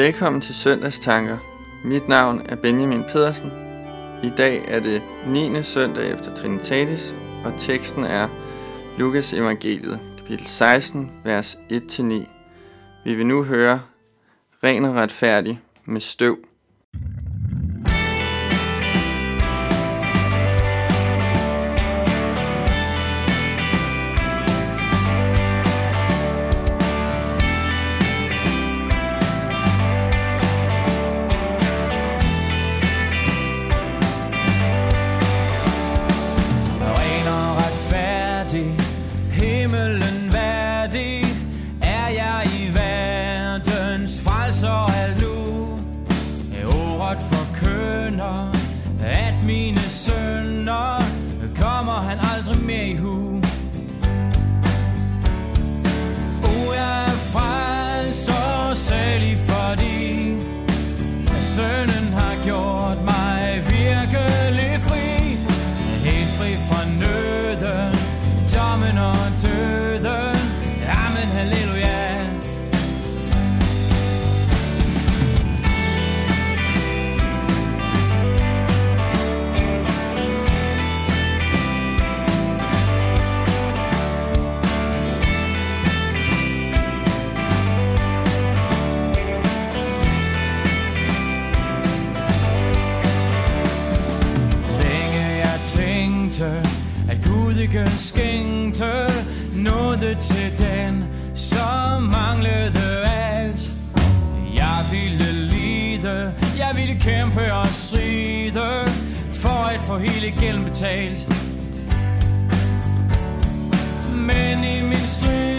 Velkommen til Søndagstanker. Mit navn er Benjamin Pedersen. I dag er det 9. søndag efter Trinitatis, og teksten er Lukas evangeliet, kapitel 16, vers 1-9. Vi vil nu høre Ren og retfærdig med støv. Sønnen har kæmpe og stride, for at få hele gælden betalt. Men i min strid,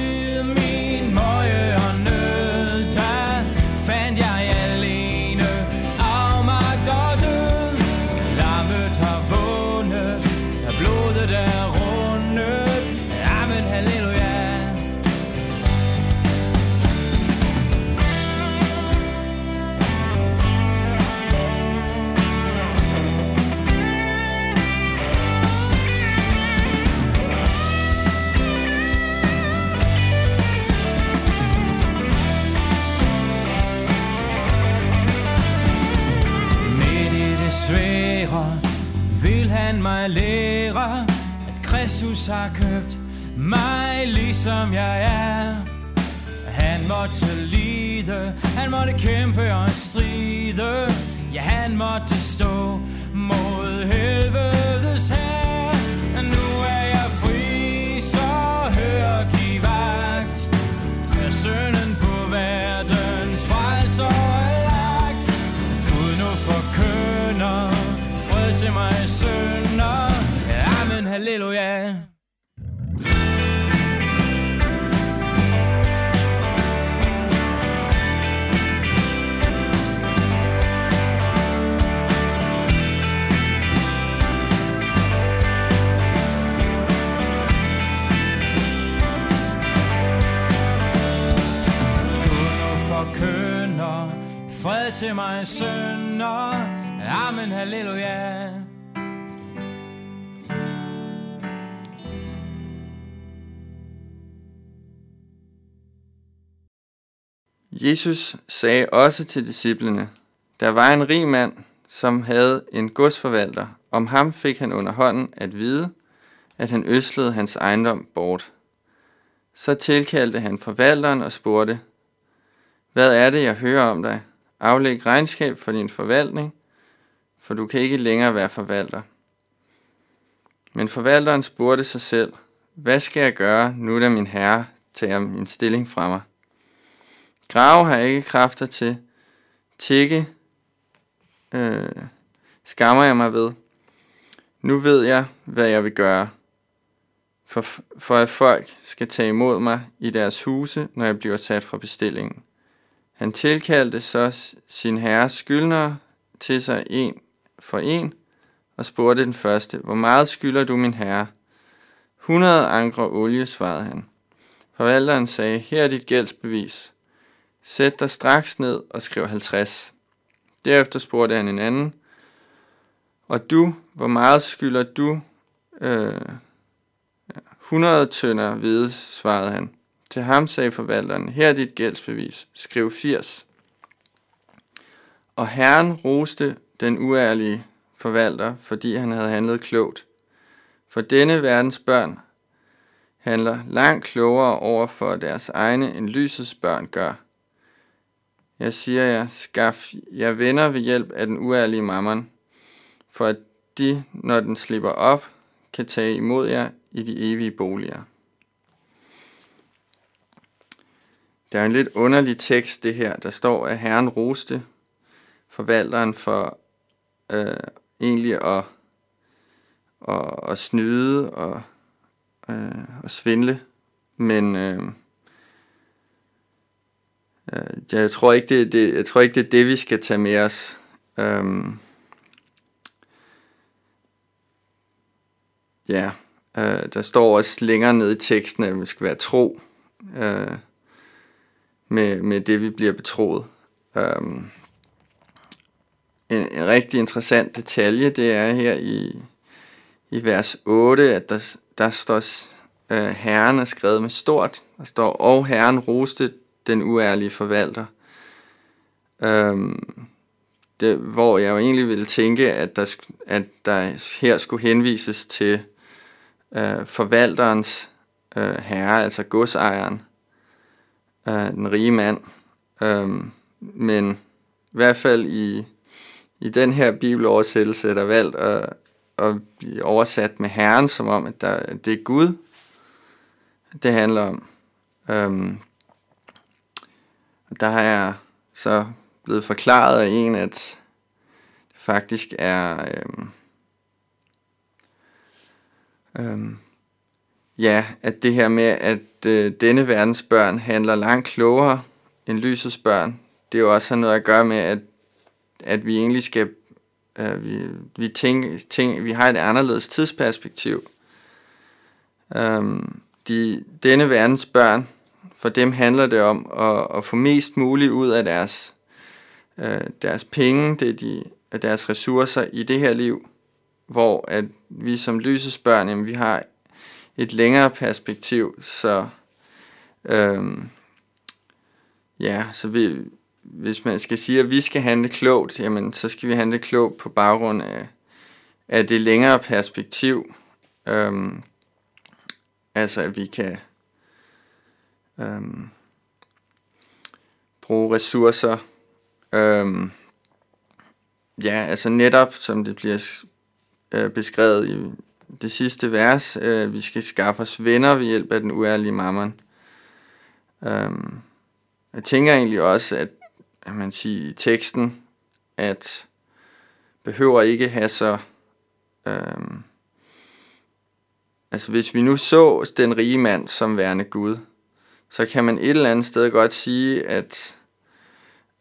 Kristus har købt mig ligesom jeg er. Han måtte lide, han måtte kæmpe og stride, ja han måtte stå mod helvedes her. Nu er jeg fri, så hør giv vagt. Er sønnen på verdens frelser er lagt. Gud nu forkønner fred til mig sønder. Amen, halleluja. Til mig sønder. Amen, halleluja. Jesus sagde også til disciplene, der var en rig mand, som havde en godsforvalter. Om ham fik han under hånden at vide, at han øslede hans ejendom bort. Så tilkaldte han forvalteren og spurgte, Hvad er det, jeg hører om dig? Aflæg regnskab for din forvaltning, for du kan ikke længere være forvalter. Men forvalteren spurgte sig selv, Hvad skal jeg gøre, nu da min herre tager min stilling fra mig? Grave har jeg ikke kræfter til. Tikke øh, skammer jeg mig ved. Nu ved jeg, hvad jeg vil gøre. For, for at folk skal tage imod mig i deres huse, når jeg bliver sat fra bestillingen. Han tilkaldte så sin herres skyldnere til sig en for en, og spurgte den første, hvor meget skylder du min herre? 100 ankre olie, svarede han. Forvalteren sagde, her er dit gældsbevis. Sæt dig straks ned og skriv 50. Derefter spurgte han en anden, og du, hvor meget skylder du? Øh, 100 tønder hvide, svarede han. Til ham sagde forvalteren, her er dit gældsbevis. Skriv 80. Og Herren roste den uærlige forvalter, fordi han havde handlet klogt. For denne verdens børn handler langt klogere over for deres egne, end lysets børn gør. Jeg siger jer, skaf jer venner ved hjælp af den uærlige mammon, for at de, når den slipper op, kan tage imod jer i de evige boliger. Det er en lidt underlig tekst, det her. Der står, at Herren roste forvalteren for øh, egentlig at, at, at snyde og øh, at svindle. Men øh, øh jeg, tror ikke, det, det, jeg tror ikke, det er det, vi skal tage med os. Øh, ja, øh, der står også længere nede i teksten, at vi skal være tro øh, med, med det, vi bliver betroet. Um, en, en rigtig interessant detalje, det er her i, i vers 8, at der, der står, øh, Herren er skrevet med stort, der står, og Herren roste den uærlige forvalter. Um, det, hvor jeg jo egentlig ville tænke, at der, at der her skulle henvises til øh, forvalterens øh, herre, altså godsejeren, af den rige mand. Øhm, men i hvert fald i, i den her bibeloversættelse er der valgt at, at blive oversat med Herren, som om, at, der, at det er Gud, det handler om. Øhm, der har jeg så blevet forklaret af en, at det faktisk er... Øhm, øhm, ja, at det her med, at øh, denne verdens børn handler langt klogere end lysets børn, det er jo også noget at gøre med, at, at vi egentlig skal øh, vi, vi, tænke, tænke, vi har et anderledes tidsperspektiv. Øhm, de, denne verdens børn, for dem handler det om at, at få mest muligt ud af deres, øh, deres penge, det de, af deres ressourcer i det her liv, hvor at vi som lysets børn, jamen, vi har et længere perspektiv, så øhm, ja, så vi, hvis man skal sige, at vi skal handle klogt, jamen, så skal vi handle klogt på baggrund af, af det længere perspektiv. Øhm, altså, at vi kan øhm, bruge ressourcer. Øhm, ja, altså netop, som det bliver øh, beskrevet i det sidste vers, øh, vi skal skaffe os venner ved hjælp af den uærlige mammon. Øhm, jeg tænker egentlig også, at at man siger i teksten, at behøver ikke have så... Øhm, altså hvis vi nu så den rige mand som værende Gud, så kan man et eller andet sted godt sige, at,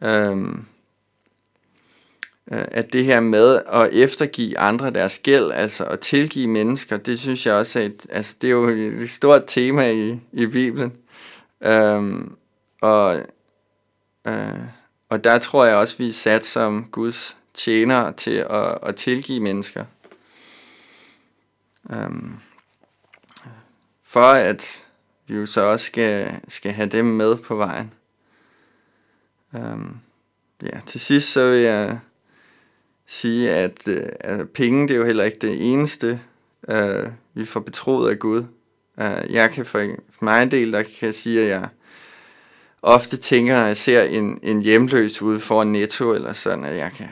øhm, Øh, at det her med at eftergive andre deres gæld, altså at tilgive mennesker, det synes jeg også er et, altså det er jo et stort tema i, i Bibelen. Øhm, og øh, og der tror jeg også, vi er sat som Guds tjenere til at, at tilgive mennesker. Øhm, for at vi jo så også skal, skal have dem med på vejen. Øhm, ja, til sidst så vil jeg sige, at, uh, at penge det er jo heller ikke det eneste, øh, vi får betroet af Gud. Uh, jeg kan for, for mig en del, der kan jeg sige, at jeg ofte tænker, når jeg ser en, en hjemløs ude for netto eller sådan, at jeg kan...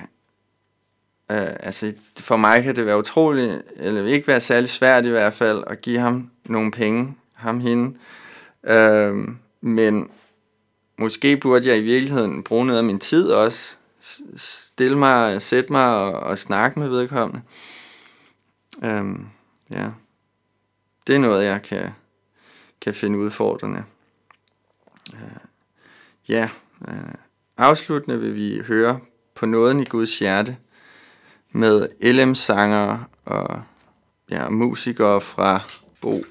Øh, altså, for mig kan det være utroligt, eller ikke være særlig svært i hvert fald, at give ham nogle penge, ham hende. Øh, men måske burde jeg i virkeligheden bruge noget af min tid også, stille mig, sætte mig og, og snakke med vedkommende. Øhm, ja. Det er noget, jeg kan, kan finde udfordrende. Øh. Ja, øh, afsluttende vil vi høre på nåden i Guds hjerte med LM-sangere og ja, musikere fra Bo